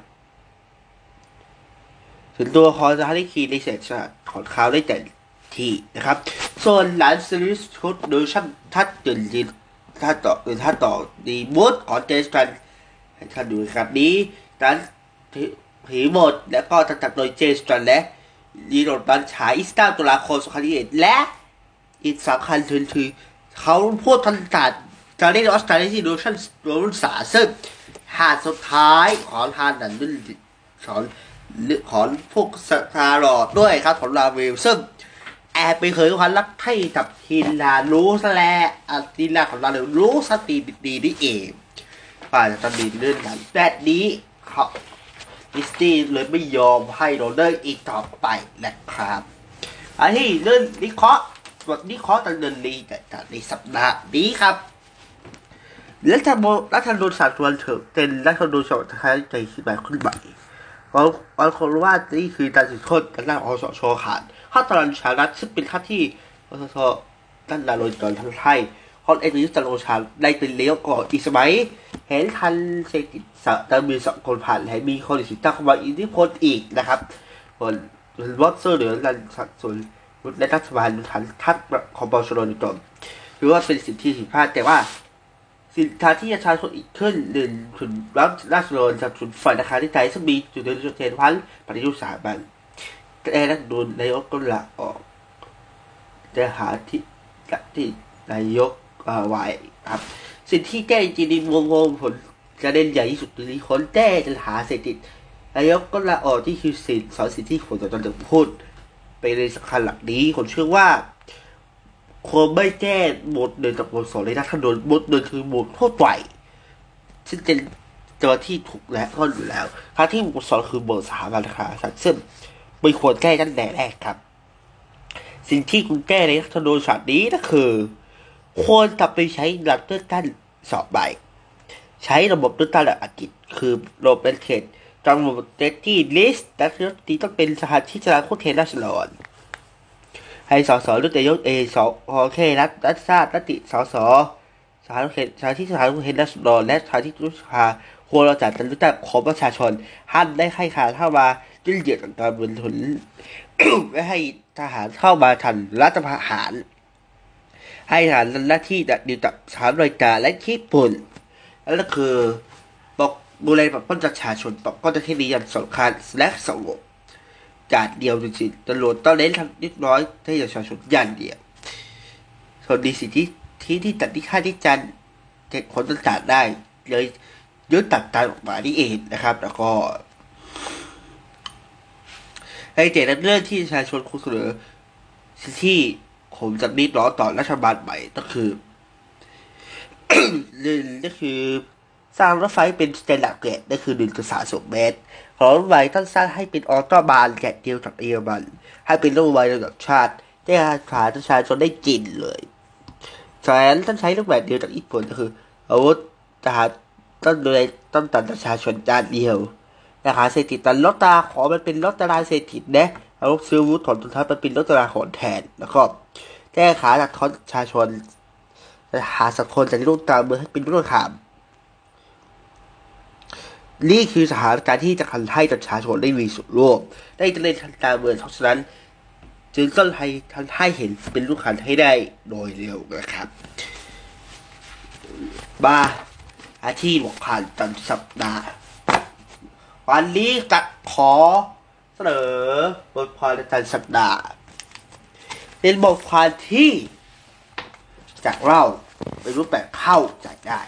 ถึงตัวคอนฮาริคีในเศษชาติของเขาได้แต่ทีนะครับ ส่วนหลานซีรีส์ชุดโดยชั่นทัดจุนจินถ้าต่อหรือถ้าต่อดีบูธของเจสันให้ท่านดูครับนี้นั้น ผีหมด แล้วก็จัดโดยเจสกันและยีโรดบันฉายอิสตาตุลาคม2021และอีกสำคัญคือเขาพูดทันตัดจะเล่นออสเตรเลียที่ดูชั่นรุ่นสาซึ่งหาดสุดท้ายของทานนันรุ่นของของพวกสตาร์ลอดด้วยครับของลาเวลซึ่งแอบไปเคยความรักให้กับทีลารู้ซะแล้วอะทีนลาของเราเยรู้สตีดีนี่เองฝ่าจะตัดดีเรื่องกันแต่นี้เขา ดิสตี้เลยไม่ยอมให้โรเดอร์อีกต่อไปนะครับอันที่เรื่องวิเคราะห์บทวิเคราะห์ตอนเดือนนี้แต่ในสัปดาห์นี้ครับรัฐบาลรัฐธรรมนูญสากลเถิดเป็นรัฐธรรมนูญฉบับท้ายใจขึ้นมาขึ้นใหม่เพราะบางคนว่านี่คือการสืบทอดการร่างอสชขาดข้าตอนชารัฐซึ่งเป็นข้าที่อสชด้านดาโดยตอนทั้งไทย ลเอกประยุทธ์จันโอชาได้เป็นเลี้ยวก่อนอีกสมัยเห็นทันเศรษฐกิจสตมีสองคนผ่านและมีคนสิทธิ์ตั้งเข้ามาอิทธิพลอีกนะครับคนวอตเซอร์เหลือรันสัดส่วนและรัฐบาลทันทัดของบอชโรนตนหรือว่าเป็นสิทธิผิดพลาดแต่ว่า สินค้าที่ประชาชนอีกขึ้นหนึ่งถึงรับราษฎรจากสุนฝ่ายราคาที่ไทยซึ่งมีจุดเด่นจุดเด่นพันปฏิยุทธ์สถาบันแต่รัฐโดนนายกก็ละออกจะหาที่ที่นายก ไว้ครับสิ่งที่แก้จริงวงวงผลจะเด่นใหญ่ที่สุดคือคนแก้จะหาเศรษฐกิจนายกก็ละออกที่คือสินสอนสิทธิผลต่อตอนพูดไปเลยสำคัญหลักนี้คนเชื่อว่าควรไม่แก้บทเดินจากบทสอนเลยนะถ้าโดนบทเดินคือบททั่วไปซึ่งเป็นตัวที่ถูกและก็อยู่แล้วถ้าที่บทสอนคือบทสถาบันราคาซึ่งไม่ควรแก้ตั้งแต่แรกครับ สิ่งที่คุณแก้ในรัฐธรรมนูญฉบับนี้ก็คือ ควรกลับไปใช้หลักเลือกตั้งสอบใบ ใช้ระบบเลือกตั้งแบบอังกฤษคือระบบเป็นเขตจังหวัดเตตี้ลิสต์และที่ต้องเป็นสถานที่จรับผู้แทนราษฎรให้สสรุ่นนายกเอสอเครัฐรัฐชาติรัติสสสถานเขตสถานที่สถานผู้แทนราษฎรและสถานที่รุษภาควรเราจัดการเลือกตั้งของประชาชนห้ามได้ให้ขาเข้ามายื่นเหยียดการบนทุนไม่ให้ทหารเข้ามาทันรัฐประหาร ให้ทหารหน้าที่ดัดดิวตับสถานบริการและญี่ปุ่นนั่นก็คือปกบูรณาปกป้องประชาชนปกป้องประเทศนี้อย่างสำคัญและสงบการเดียวจริงๆตำรวจต้องเน้นทำนิดน้อยให้ประชาชนอย่างเดียวส่วนดีสิที่ที่ที่ตัดที่ค่าที่จันเจ็ดคนต่างๆได้เลยยึดตัดตามออกมานี่เองนะครับ แล้วก็ให้เจตเรื่องที่ประชาชนคุณเสนอที่ ผมจะนิดร้อต่อรัฐบาลใหม่ก็คือหนึ่งก็คือ สร้างรถไฟเป็นสแตนดาร์ดเกรดนั่นคือหนึ่งจุดสามสองเมตรของรถไฟต้องสร้างให้เป็นออโตบานแกะเดียวจากเอเอรมันให้เป็นรถไฟระดับชาติได้ขาประชาชนได้กินเลยฉะนั้นต้องใช้รูปแบบเดียวจากญี่ปุ่นก็คืออาวุธทหารต้องดูแลต้องตัดประชาชนจานเดียวนะคะเศรษฐกิจแต่รถตาขอมันเป็นรถตารางเศรษฐกิจนะ เอาซื้อวุฒิถอนทุนทัพมันเป็นรถตารางขอนแทน แล้วก็แก้ขาจากท้อนประชาชน หาสังคมจากรูปตาเมืองให้เป็นรูปขาม นี่คือสถานการณ์ที่จะทำให้ประชาชนได้มีส่วนร่วมได้จะเล่นทางการเมืองเพราะฉะนั้น จึงต้องให้ทำให้เห็นเป็นลูกขันให้ได้โดยเร็วนะครับมาอาที่บอกผ่านตอนสัปดาห์ วันนี้จะขอ เสนอบทความประจำสัปดาห์เป็นบทความที่จากเล่าเป็นรูปแบบเข้าใจได้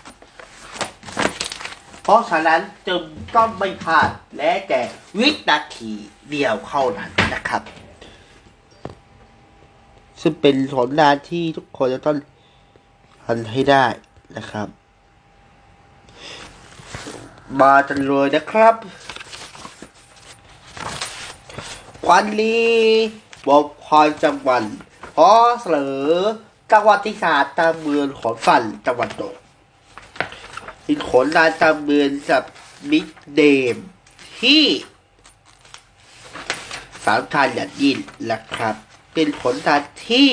เพราะฉะนั้นจึงต้องไม่พลาดและแต่วินาทีเดียวเข้านั้นนะครับ ซึ่งเป็นผลงานที่ทุกคนจะต้องทำให้ได้นะครับ มาจันเลยนะครับ ควันนี้บอกความจังหวัดขอเสนอจังหวัดที่ศาสตร์ตามเมืองของฝันจังหวัดตกเป็นขนลานตามเมืองกับมิดเดมที่สามทานอย่างยิ่งนะครับ เป็นผลงานที่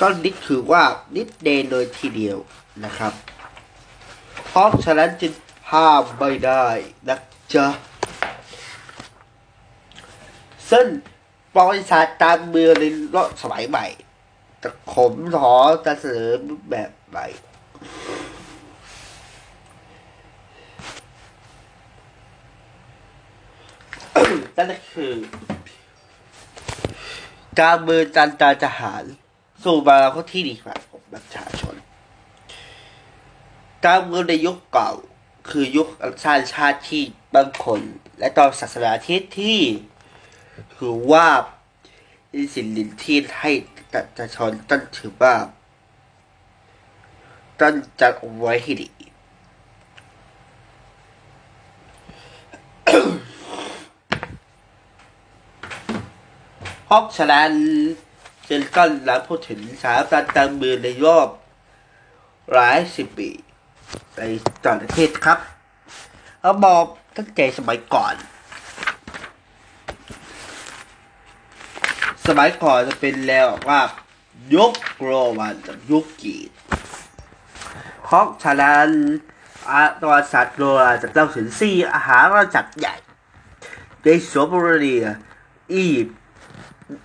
ต้นนิดคือว่านิดเดนเลยทีเดียวนะครับ เพราะฉะนั้นจึงห้ามไม่ได้นะจ๊ะ ซึ่งประวัติศาสตร์ตามเมืองในรอบสมัยใหม่จะขมหอจะเสริมแบบใหม่นั่นคือการเมืองจันตาทหาร สู่มาแล้วก็ที่ดีกว่าของประชาชน การเมืองในยุคเก่า คือยุคชาติชาติที่บางคน และตอนศาสนาที่ที่ ถือว่าเป็นสิ่งหนึ่งที่ให้ประชาชนต้องถือว่าต้องจัดเอาไว้ให้ดีเพราะฉะนั้นจึงก็หลังพูดถึงสานการการเมืองในรอบหลายสิบปีในต่างประเทศครับเราบอกตั้งแต่สมัยก่อน สมัยก่อนจะเป็นแล้วว่ายุคโรมันกับยุคกรีกเพราะฉะนั้นอาประวัติศาสตร์โรมันจะเล่าถึงสี่อาหารราจักรใหญ่ในโซโปโรเนียอียิปต์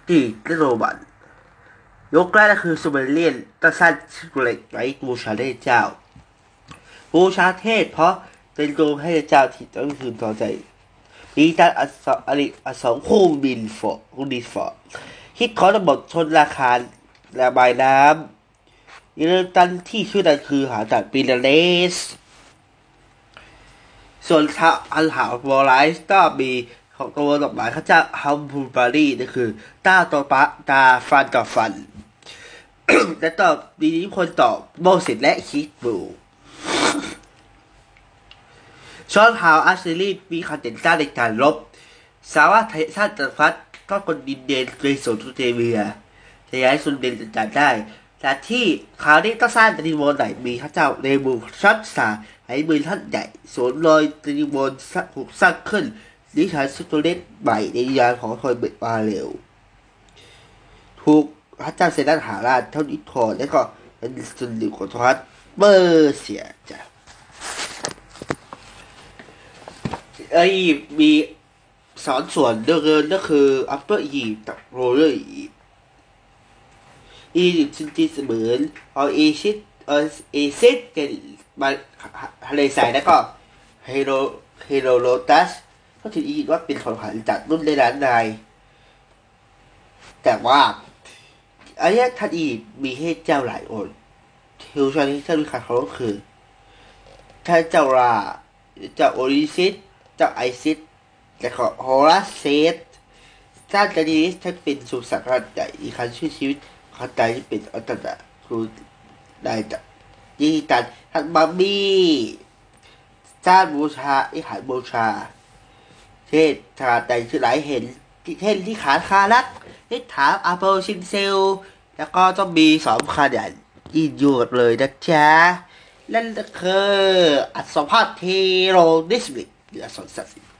กรีกและโรมันยกแรกก็คือซูเมเรียนตั้งสร้างเล็กไว้บูชาเทพเจ้าบูชาเทพเพราะเป็นดวงให้เจ้าที่ต้องคืนต่อใจมีการอัศอริอสองคู่บินฟอร์คูดิฟอร์ คิดขอระบบชนราคาระบายน้ำอีเรื่องตันที่ชื่อนั้นคือหาจากปิลาเลส ส่วนท้าอัลหาบอลไลส์ก็มีของตัวดอกไม้เขาจะฮัมพูบารีนี่คือต้าตัวปะตาฟันต่อฟัน และต่อดีนี้คนต่อโมเสสและคิดบูชอนฮาวอาร์เซรีมีคอนเทนต์ในการลบ สาวาไทยชาติจักร พรรดิก็คนดินเดนในโซนทุเทเวียจะย้ายสุนเดนจัดได้แต่ที่คราวนี้ต้องสร้างตนิโวนไหนมีพระเจ้าเรบูชัดสาให้มือท่านใหญ่สวนลอยตนิโวนถูกสร้างขึ้นนิทานสุตเล็กใหม่ในยานของทอยเบตมาเร็วถูกพระเจ้าเซนันหาราชเท่านิทอนและก็เป็นสุนดิของทวัตเบอร์เสียจ้ะไอ้มี สอนส่วนเดิมก็คือ upper e กับ roller e อียิบซินจีเสมือนเอาเอชิตเอเอซิตกันมาทะเลทรายแล้วก็เฮโรเฮโรโลตัสก็ถืออียิปต์ว่าเป็นของขวัญจากรุ่นในร้านนาย แต่ว่าอันนี้ท่านอีมีให้เจ้าหลายองค์ทิวชาที่ท่ามีขาดเขาก็คือท่านเจ้าราเจ้าโอริซิสเจ้าไอซิส และก็โฮราเซสท่านจะดีท่านเป็นสุสานใหญ่อีกครั้งชื่อชีวิตเขาตายที่เป็นอัตตะคือได้จากยี่ตันท่านบาบี้ท่านบูชาอิหารบูชา เทศทาใจชื่อหลายเห็นที่เทศที่ขาคารักทิถามอาเปลชินเซล แล้วก็ต้องมีสองขนาดยินอยู่กันเลยนะจ๊ะนั่นก็คืออัศภาพเทโรดิสมิกหรืออัศสัตว์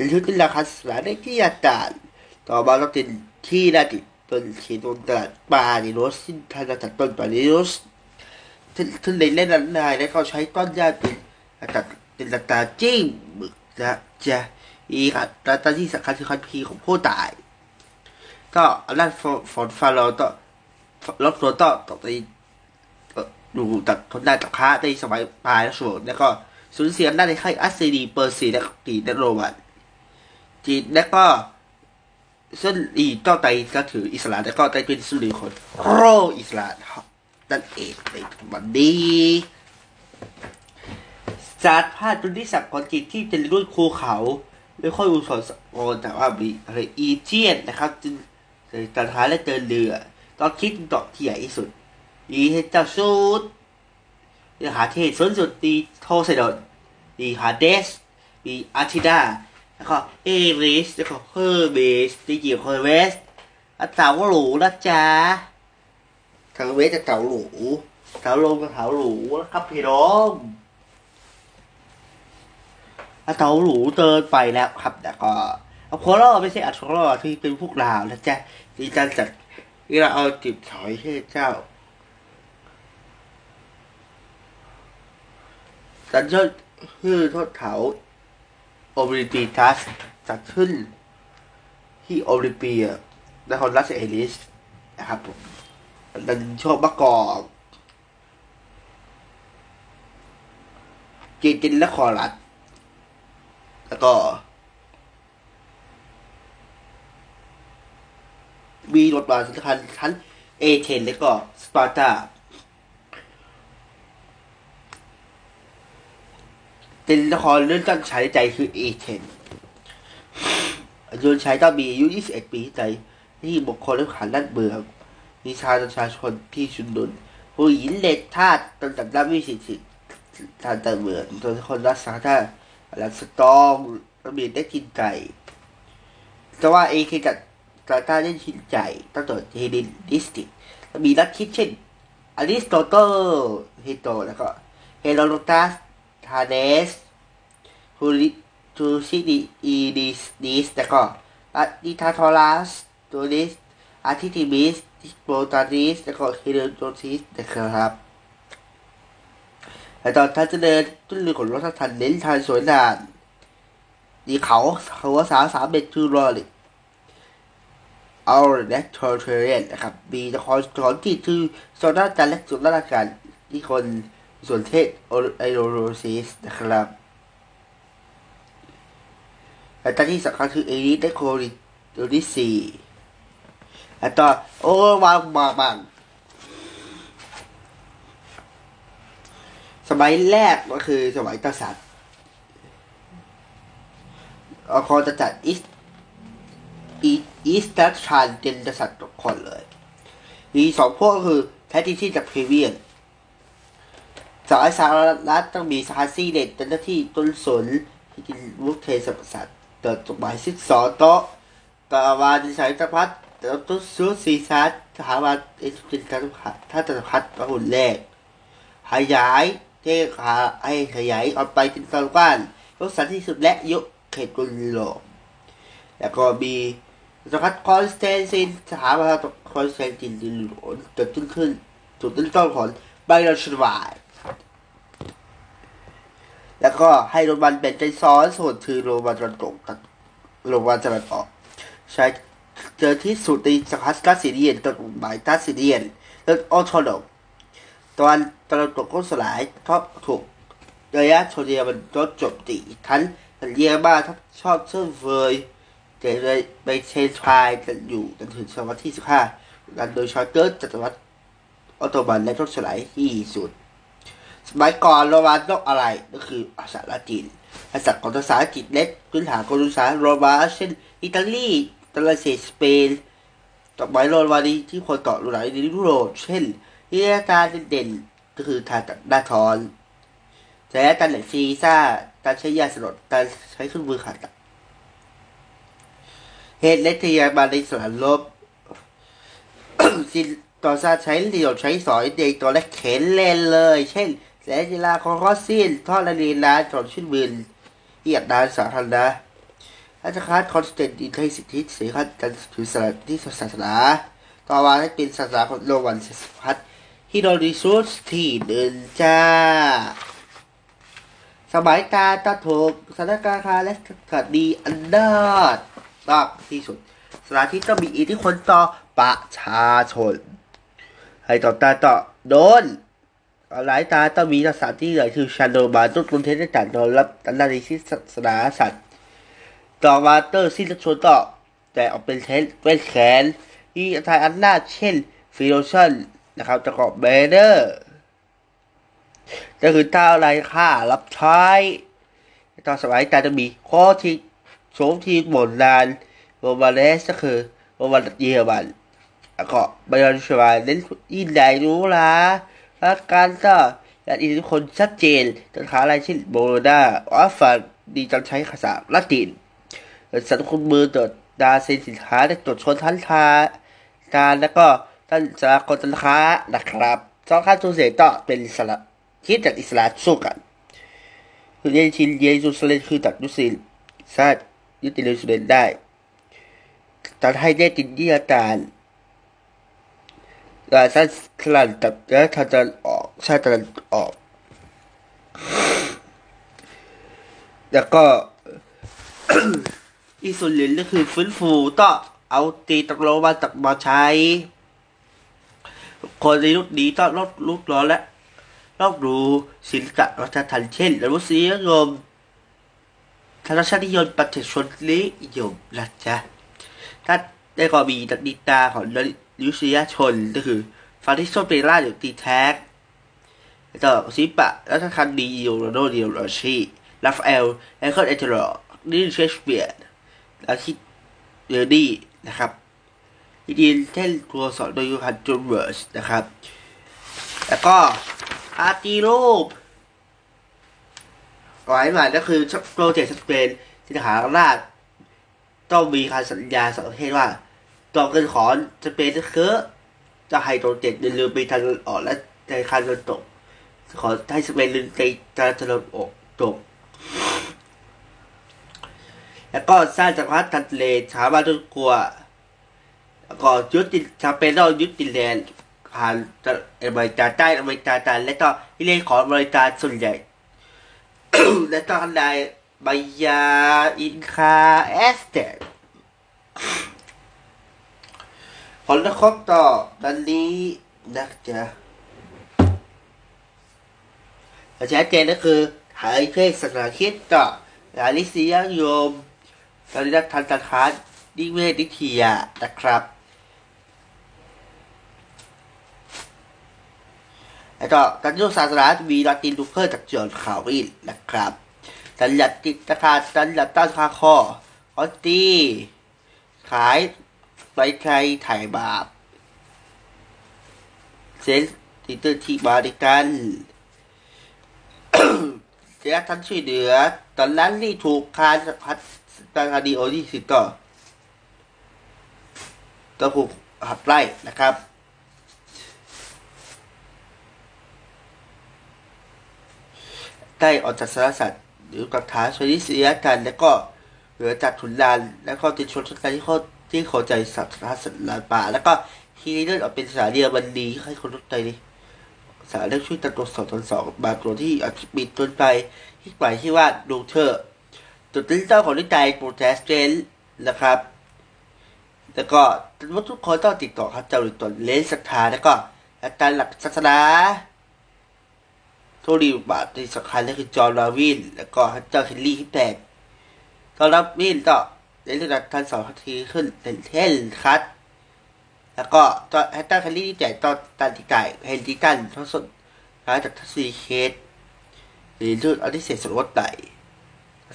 เป็นชุดที่ราคาสลาได้ที่อาจารย์ต่อมาต้องเป็นที่นาติเป็นเขตตลาดปาดิโรสสิ้นทางจัดต้นปาดิโรสทึ่งในเล่นนั้นนายแล้วเขาใช้ต้นยาเป็นตัดเป็นตาตาจิ้งบึกนะจะอีกตาตาที่สำคัญคือคันพีของผู้ตายก็อันนั้นฝนฟาโรต่อรบตัวต่อต่อไปดูตัดทนได้ต่อค้าในสมัยปลายและช่วงแล้วก็สูญเสียได้ในค่ายอัสซีดีเปอร์ซีและกีและโรมัน จีนและก็ซึ่งอีต่อไปก็ถืออิสลามแล้วก็ได้เป็นสุนีคนโรอิสลามนั่นเองในวันนี้ศาร์ภาพจุดที่สักของจีนที่เป็นรุ่นภูเขาไม่ค่อยอุสสโอนแต่ว่ามีอะไรอีเจียนนะครับจึงเลยตัดหาและเดินเรือต้อนคิดดอกที่ใหญ่ที่สุดมีเจ้าซูดมีหาเทศสูงสุดมีโทไซดอนมีหาเดสมีอาร์ติดา แล้วก็เอริสแล้วก็เฮอร์เบสที่เกี่ยวเฮอร์เวสอาเต่าหลูนะจ๊ะเต่าเวสจะเต่าหลูเต่าลงกับเต่าหลูนะครับพี่น้องอาเต่าหลูเดินไปแล้วครับแต่ก็เอาโคโลไม่ใช่อัลโคโลที่เป็นพวกลาวนะจ๊ะที่การจัดที่เราเอาจิบถอยให้เจ้าจันเจ้าชื่อทศเถา โอริปีทัสจัดขึ้นที่โอริเปียนครรัสเอลิสนะครับผมดันช่วงประกอบเจนเจนและคอรัสแล้วก็ มีบทบาทสำคัญทั้งเอเทนและก็สปาร์ตา เป็นละครเรื่องตั้งฉายในใจคือเอเทนโยนชายต้องมีอายุ 21 ปีใจที่บุคคลและขันด้านเบืองมีชายประชาชนที่ชุนนุนผู้หญิงเล็ดทาสตนจับได้ไม่สิทธิ์ทางแต่เมืองจนคนรักษาท่าและสตองระเบียบได้กินไก่แต่ว่าเอเคจัดกาตาได้ชินใจตั้งแต่เฮดินดิสติกมีนักคิดเช่นอริสโตเติลเฮโตแล้วก็เฮโรโดตัส ทาเนสฮูริทูซิดีอีดิสดิสแล้วก็อาดิทาทอรัสตัวดิสอาทิติมิสโปรตาริสแล้วก็เฮโรโดซิสนะครับแต่ตอนท่านจะเดินต้นเรือของรถทันเน้นทางสวยงามดีเขาเขาว่าสาวสามเบ็ดคือรอลิเอาเน็ตทอร์เทเรนนะครับมีละครสอนที่คือสอนด้านการและส่วนด้านการที่คน ส่วนเทศไอโรโรซิสนะครับแต่ตอนที่สำคัญคือเอริได้โคริโอริซีแล้วต่อโอวางบาบางสมัยแรกก็คือสมัยกษัตริย์อคอจะจัดอีสอีอีสตัชานเป็นกษัตริย์ทุกคนเลย มีสองพวกก็คือแทติที่จากเพเวียน สายสารรัฐต้องมีสาซีเด็ดเป็นหน้าที่ต้นสนที่กินมุกเทสประสัตเติดจดหมายสิบสองโต๊ะต่อวาดิฉัยตะพัดเติมต้นซูซีซัสสถาบันเอสตินการพัดถ้าตะพัดประหุ่นแรกขยายเท่ขาให้ขยายออกไปเป็นตะวันยกสันที่สุดและยกเขตกุลโลแล้วก็มีสกัดคอนสแตนซินสถาบันคอนสแตนซินดินหลวงเกิดขึ้นขึ้นจุดต้นต้นของไบรอนชวาย แล้วก็ให้โรมันเป็นใจซ้อนส่วนคือโรมันตะวันตกโรมันตะวันออก ใช้เจอที่สุดในสกัดตัสซิเดียนต้นหมายตัสซิเดียนและออโตโนตอนตะวันตกก็สลายเพราะถูกระยะโซเดียมันลดจบตีทันเรียบ้าถ้าชอบเชื่อเฟยจะเลยไปเชนทรายกันอยู่จนถึงศตวรรษที่ 15ดันโดยชาร์เกอร์จัตวัตออโตบันและรถสลายที่สุด สมัยก่อนโรมันต้องอะไรก็คือภาษาละตินภาษาของภาษาอังกฤษเล็กพื้นฐานของภาษาโรมันเช่นอิตาลีตะลัสสเปนต่อไปโรมานีที่คนต่อหลายในยุโรปเช่นเรียการเด่นก็คือทางด้าทอนแต่การเหลกซีซ่าการใช้ยาสลดการใช้เครื่องมือขัดเหตุและทยาบาลในสนามรบสินต่อซาใช้เดี่ยวใช้สอยเด็กตัวและเข็นเล่นเลย เช่น แสงกีฬาของคอซินทอดละลีนาจอนชื่นบืนเอียดดานสาธารณะอาจารย์คอนสแตนตินให้สิทธิเสรีการถือศาสนาที่ศาสนา ต่อมาให้เป็นศาสนาของโรมันศาสนาฮิโดริซุสที่เดินจ้า สมัยการตะถกสถานการณ์คาและคดีอันเดอร์มากที่สุดสถานที่ต้องมีอิทธิพลต่อประชาชน ให้ต่อตาต่อโดน หลายตาต้องมีสถานที่ใหญ่คือชาโนบาตุกรุงเทพจากโดนรับอันดาริซิศาสนาสัตว์ ต่อมาเตอร์ซิลชนต่อแต่ออกเป็นเทนเป็นแขนที่ทายอันนาเช่นฟิโลชันนะครับจะกอบเบเดอร์ก็คือถ้าอะไรค่ารับใช้ตอนสมัยตาจะมีข้อที่โฉมทีมโบราณโรมาเลสก็คือโรมันเยอรมันแล้วก็บรอนชวาเน้นยินใหญ่รู้ละ และการก็และอิทธิพลชัดเจนตัหาอะไรเช่นโบโลดาออฟฟันดีจังใช้ภาษาละตินสันคุณมือตรวจดาเซ็นสินค้าและตรวจชนทันทาการแล้วก็ท่านสากลธนาคานะครับสองข้าตัวเสต่อเป็นอิสระคิดจากอิสระสู้กันคือเยชินเยซูสเลนคือตัดยุสิลซาดยุติเลสุเดนได้ตอนให้ได้ตินที่อาการ ลาซันคลันตัดแล้วทาจะออกชาติะออก แล้วก็อีส่วนเหลือก็คือฟื้นฟูต่อเอาตีตะโลมาตักมาใช้ คนในยุคนี้ต้องรอบลุกร้อนและรอบรู้ศิลปะวัฒนธรรมเช่นรสนิยมทางชาตินิยมประชาชนนิยมนะจ๊ะถ้าได้ก็มีดันิตาของมนุษ ยชนก็คือฟาริโซเปร่าหรือตีแท็กต่อศิลปะรัฐคันดีโยโรโดเดียรชีลาฟเอลแอนเคิลเอเทโรนี่เชสเปียร์แล้วคิเดอร์ดี้นะครับที่ดีเท่นตัวสอนโดยยูฮันจูเวิร์สนะครับ แล้วก็อาร์ติรูปไว้มาก็คือโปรเจกต์สเปนที่ทหารราชต้องมีการสัญญาสองประเทศว่า ต้องเงินขอสเปนจะคือจะให้โปรเจกต์เดินไปทางออกและในคันตะวันตก ขอให้สเปนเดินไปทางตะวันอกตกแล้วก็สร้างจักรพรรดิทะเลชาวบ้านทุกกลัวแล้วก็ยุติชาวเป็นต้องยุติแดนผ่านอเมริกาใต้อเมริกาใต้และก็ที่เรียกของอเมริกาส่วนใหญ่ และก็ในบายาอินคาเอสเต ผลกระทบต่อดันนี้นะจ๊ะชัดเจนก็คือหายเพศศาสนาคิดต่ออาลิเซียโยมตอนนี้นักทันตคารนิเวศนิทยนะครับแล้วก็การยุศาสนามีลาตินลูเคอร์จากจอห์นคาวินนะครับสัญญาติตคาสัญญาต้านคาคอออตีขาย ไฟไทยถ่ายบาปเซนติเตอร์ที่บริการเจ้าท่านช่วยเหลือ ตอนนั้นที่ถูกคานพัดตาคดีโอที่สิต่อก็ถูกหับไล่นะครับได้ออกจากสารสัตว์หรือกับฐานชนิดเสียกัน แล้วก็เหลือจากทุนลาน แล้วก็ติดชนชนกันที่เขา ที่ขาใจสัตว์สัตว์ลานป่า แล้วก็ทีเลือนออกเป็นสาเดียบันดีให้คนรถใจดิสารเลือกช่วยตัดตัวสองตนสองบางตัวที่อธิบิดต้นไปที่หมายที่ว่าดูเธอจุดที่เจ้าของนิจโปรเทสเทนนะครับ แล้วก็ว่าทุกคนต้องติดต่อครับเจ้าหรือตนเลนศรัทธาแล้วก็อาจารย์หลักศาสนาโทรีบาทที่สำคัญก็คือจอร์ดาวิน แล้วก็เจ้าเฮนรี่ฮิปแตกจอร์ดาวินก็ ในเรื่องการสอนทีขึ้นเป็นเทนคัตแล้วก็ตอนแฮตเตอร์คันลี่ที่แจกตอนตันติไก่เฮนดิกันทั้งสดร้ายจากทัศนีเคสหรือรุ่นอันที่เศษสรวตไต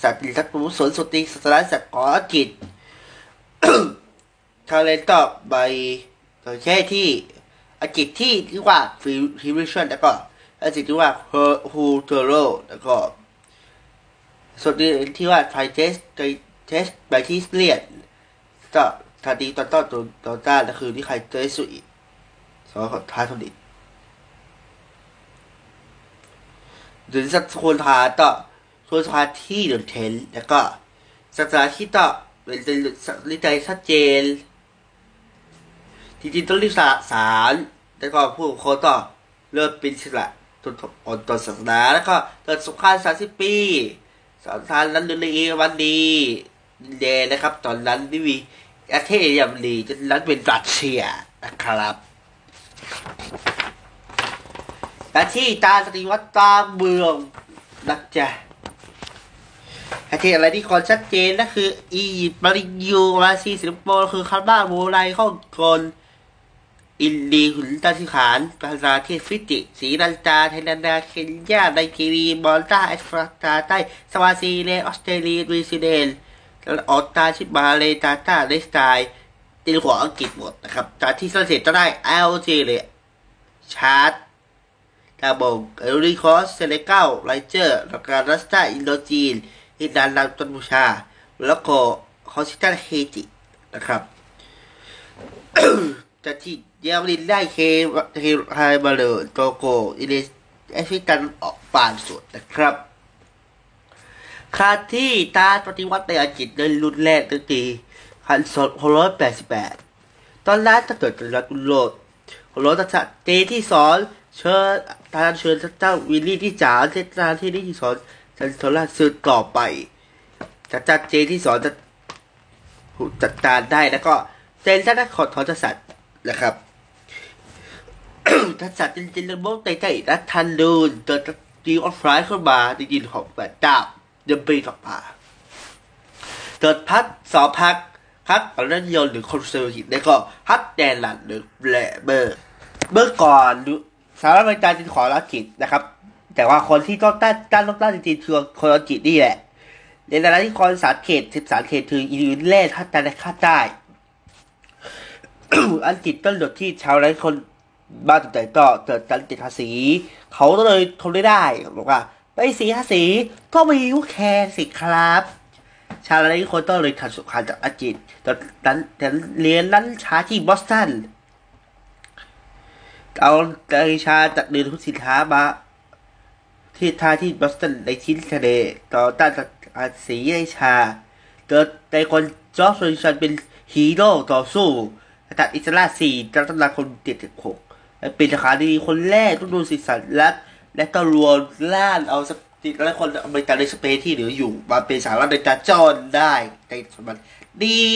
สัตว์ทัศน์รู้สนสติสัตว์สัตว์อกิจทาเลนต่อใบตัวแค่ที่อากิจที่ที่ว่าฟิฟิวิชั่นแล้วก็อากิจที่ว่าฮูเทโรแล้วก็สติที่ว่าไทเทส เทสไบที่เลียนก็ทาดีตอนต้นตัวตอนต้านก็คือที่ใครเจอสุอีสองขอท้ายทนิดหรือสักคนทาต่อคนทาที่เดินเทนแล้วก็สัตว์ที่ต่อเป็นลิใจชัดเจนจริงๆต้องรีบสารแล้วก็ผู้คนต่อเริ่มเป็นศิละตนอนตนศาสนาแล้วก็เกิดสงครามสามสิบปีสอนทานนั้นในวันดี เดนะครับ ตอนนั้นไม่มีประเทศยังดีจนนั้นเป็นรัสเซียนะครับแต่ที่ตาสติวัตตาเมืองนักจะประเทศอะไรที่คนชัดเจนนั่นคืออียิปต์มาริยูมาซีสิงคโปร์คือคาร์บาโบไลฮ่องกงอินดีหุนตาสิขานประเทศฟิจิสีลันตาไทยแลนด์เคนยาไนจีรีบอลตาแอฟริกาใต้สวาซีเลออสเตรเลียนิวซีแลนด์ ออตาชิบาเลตาตาเลสไตล์ตีหัวอังกฤษหมดนะครับจากที่สังเกตจะได้ LG เลยชาร์ตตาบงเอริคอสเซเลเก้าไรเจอร์ล้วก็รัสตาอินโดจีนอินดานลาตันบูชา แล้วก็คอสิตันเฮตินะครับจากที่เยาวรินได้เคเคไฮบาเลโตโกอินเดสแอฟิกันออกปานสุดนะครับ คาที่ตาปฏิวัติในอังกฤษในรุ่นแรกตั้งแต่พันสองร้อยแปดสิบแปดตอนนั้นถ้าเกิดเป็นรัฐโลดหัวรถตัดเจที่สอนเชิญทาเชิญเจ้าวิลลี่ที่จ๋าเทศนาที่นี่ที่สอนจันทราสืบต่อไปจัดจัดเจที่สอนจะจัดการได้แล้วก็เจนท่านขอทอจสัตว์นะครับทัศน์จริงๆแล้วบอกใกล้ๆรัฐทันดูนเกิดดีออฟไลน์ขึ้นมาจริงๆของแบบดา เดิมปีต่อมาเกิดพักสองพักพักอรัญยนต์หรือคอนเซอร์ทีฟแล้วก็พักแดนหลันหรือแบลเบอร์เมื่อก่อนสหรัฐอเมริกาจึงขอรับกิจนะครับ แต่ว่าคนที่ต้องต้านต้านต้องต้านจริงๆคือคนอังกฤษนี่แหละ ในฐานะที่คอนสารเขตสิบสารเขตคืออินเล่ถ้าจะได้ค่าได้อังกฤษก็หลดที่ชาวไร่คนบ้านต่างๆก็เกิดการติดภาษี เขาก็เลยทนไม่ได้บอกว่า ไปสียภาษีก็ไม่รู้แคร์สิครับชาวไร่คนต้องเลยขัดสุขาจากอังกฤษตอนนั้นแต่เรียนร้นชาที่บอสตันเอาใจชาจากเดินทุกสินค้ามาที่ท่าที่บอสตันในชิ้นทะเลต่อต้านภาษีไอชาเกิดในคนจอร์จโซลิชันเป็นฮีโร่ต่อสู้จากอิสราสี่จัตนาคนเจ็ดสิบหกเป็นทหารดีคนแรกต้องดูสิสันและ และก็รวมล่านเอาสติและคนอเมริกันในสเปนที่เหลืออยู่มาเป็นสหรัฐอเมริกาจอนได้ในสมัยนี้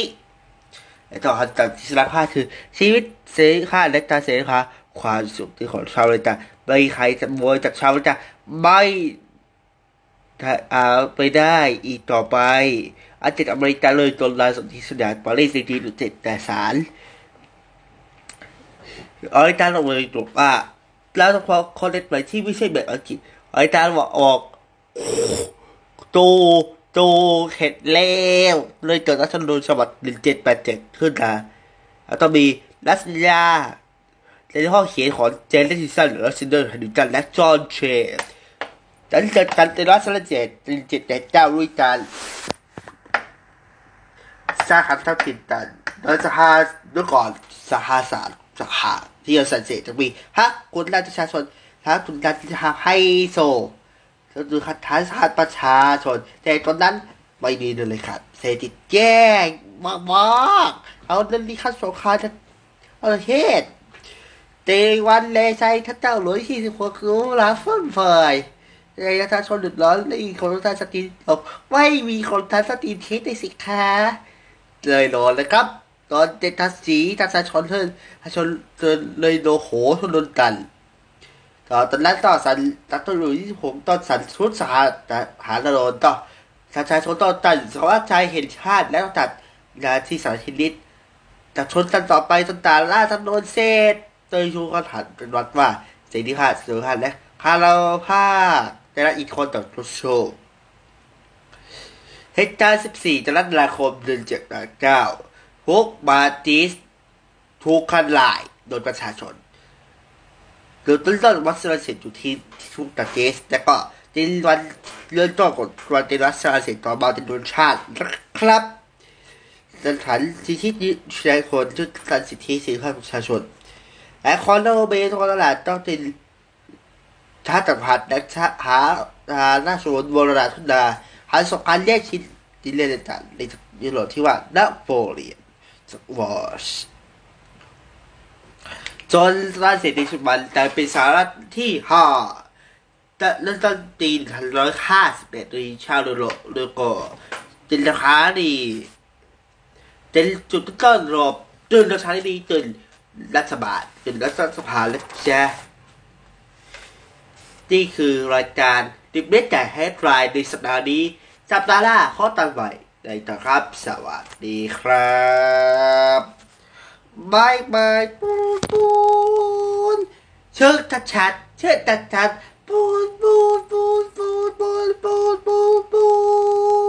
และต่อจากอิสรภาพคือ ชีวิตเสรีภาพและการเสรีภาพความสุขที่ของชาวอเมริกาไม่ใครจะโวยจากชาวอเมริกาไม่เอาไปได้อีกต่อไปอาจารย์อเมริกาเลยจนลายสนธิสดาปารีสดีดุเจ็ดแต่สารอาจารย์อเมริกาบอกว่า แล้วเฉพาะคนเล็กไปที่ไม่ใช่แบบอังกฤษอาจารย์บอกออกตโตเห็ดแล้วเลยเกิดรัฐธรรมนูญฉบับหนึ่งเจ็ดแปดเจ็ดขึ้นมาแล้วต้องมีรัสยาในห้องเขียนของเจนเลสิสันและซินเดอร์ฮันดิกันและจอห์นเชนฉันเกิดการในรัสเจ็ดเจ็ดแต่เจ้าด้วยกันสร้างคำทับทิมตันโดยสหาเมื่อก่อนสหาสารสหาที่เราสันเสจะมีฮะคุณราชชาชนท้าคุณราชชาไฮโซก็คือคัดท้าสหประชาชน แต่ตอนนั้นไม่ดีเลยครับเศรษฐกิจแย่มากมากเอาเรื่องนี้ขั้นสงครามจะประเทศเตวันเลไซท่านเจ้าหลวงที่สิบหกรู้ลาฟั่นเฟยในประชาชนเดือดร้อนและอีกคนทันสติบอกไม่มีคนทันสติเทสในสิคะเลยโดนนะครับ ตอนเดทัสสีทัศชนเทินชนเกินเลยโดโหชนโดนกันต่อตอนนั้นต่อสันตัดตัวอยู่ที่ผมตอนสันชุดสหหาโดนต่อประชายชนต่อตันสวัสดิ์ชัยเห็นชาติแล้วตัดงานที่สารทินิตจะชนกันต่อไปจนตาล่าจำนวนเศษเตยชูก็ถันเป็นวัดว่าเสรีภาพเสรีภาพและคาราภาแต่ละอีกคนต่อทุโชว์เหตุการณ์14กรกฎาคมเดือนเจ็ดเก้า พวกมาติสถูกขันลายโดยประชาชนเกิดต้นต้นวัสระเสร็จอยู่ที่ทุกตะเกสแล้วก็จินวันเลื่อนต่อกดวันเตรัสสระเสร็จต่อมาเป็นโดนชาติครับสถานสิทธิชนคนชุดการสิทธิเสรีภาพประชาชนและคอนโดเบย์ทตลาดต้องเป็นชาติพัฒน์และหาหาหน้าสวนโบราณทุนดาหาสงครามแยกชิ้นดินเลนต่างในยุโรปที่ว่านโปเลียน วอชจนรัฐเสรีสุมันแต่เป็นสหรัฐที่ห้าแต่เริ่มต้นปีพันร้อยห้าสิบเอ็ดโดยชาวโลกโลโกจินตคาดีเป็นจุดต้นรบจนรัฐดีจนรัฐบาลจนรัฐสภาและแจนี่คือรายการดิบเล็กแก่แฮดไลน์ในสัปดาห์นี้สัปดาห์หน้าข้อตันใหม่ ได้ต่อครับ สวัสดีครับบายบายปูนปูนเชิดชัดชัดเชิดชัดชัดปูนปูนปูนปูนปูนปูนปูนปูน